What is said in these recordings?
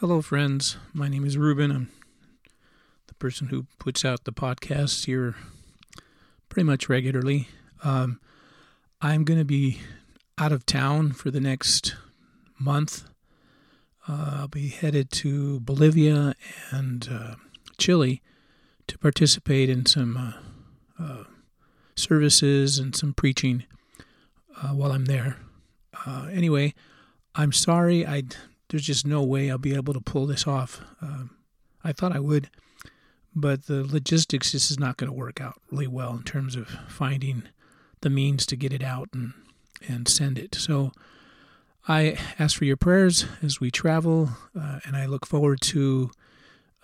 Hello, friends. My name is Ruben. I'm the person who puts out the podcasts here pretty much regularly. Um, I'm going to be out of town for the next month. Uh, I'll be headed to Bolivia and uh, Chile to participate in some uh, uh services and some preaching uh, while I'm there. Uh, anyway, I'm sorry. I there's just no way I'll be able to pull this off. Um, I thought I would, but the logistics just is not going to work out really well in terms of finding the means to get it out and and send it. So I ask for your prayers as we travel, uh, and I look forward to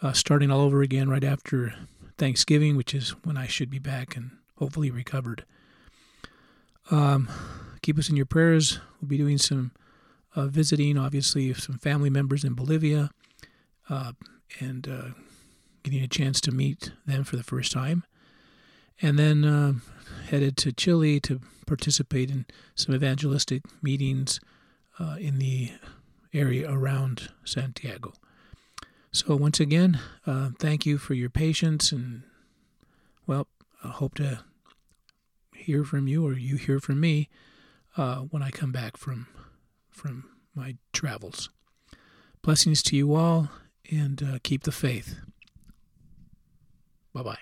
uh, starting all over again right after Thanksgiving, which is when I should be back and hopefully recovered. Um, keep us in your prayers. We'll be doing some uh, visiting, obviously, some family members in Bolivia uh, and uh, getting a chance to meet them for the first time. And then uh, headed to Chile to participate in some evangelistic meetings uh, in the area around Santiago. So, once again, uh, thank you for your patience, and well, I hope to hear from you or you hear from me when I come back from from my travels. Blessings to you all and uh, keep the faith. Bye bye.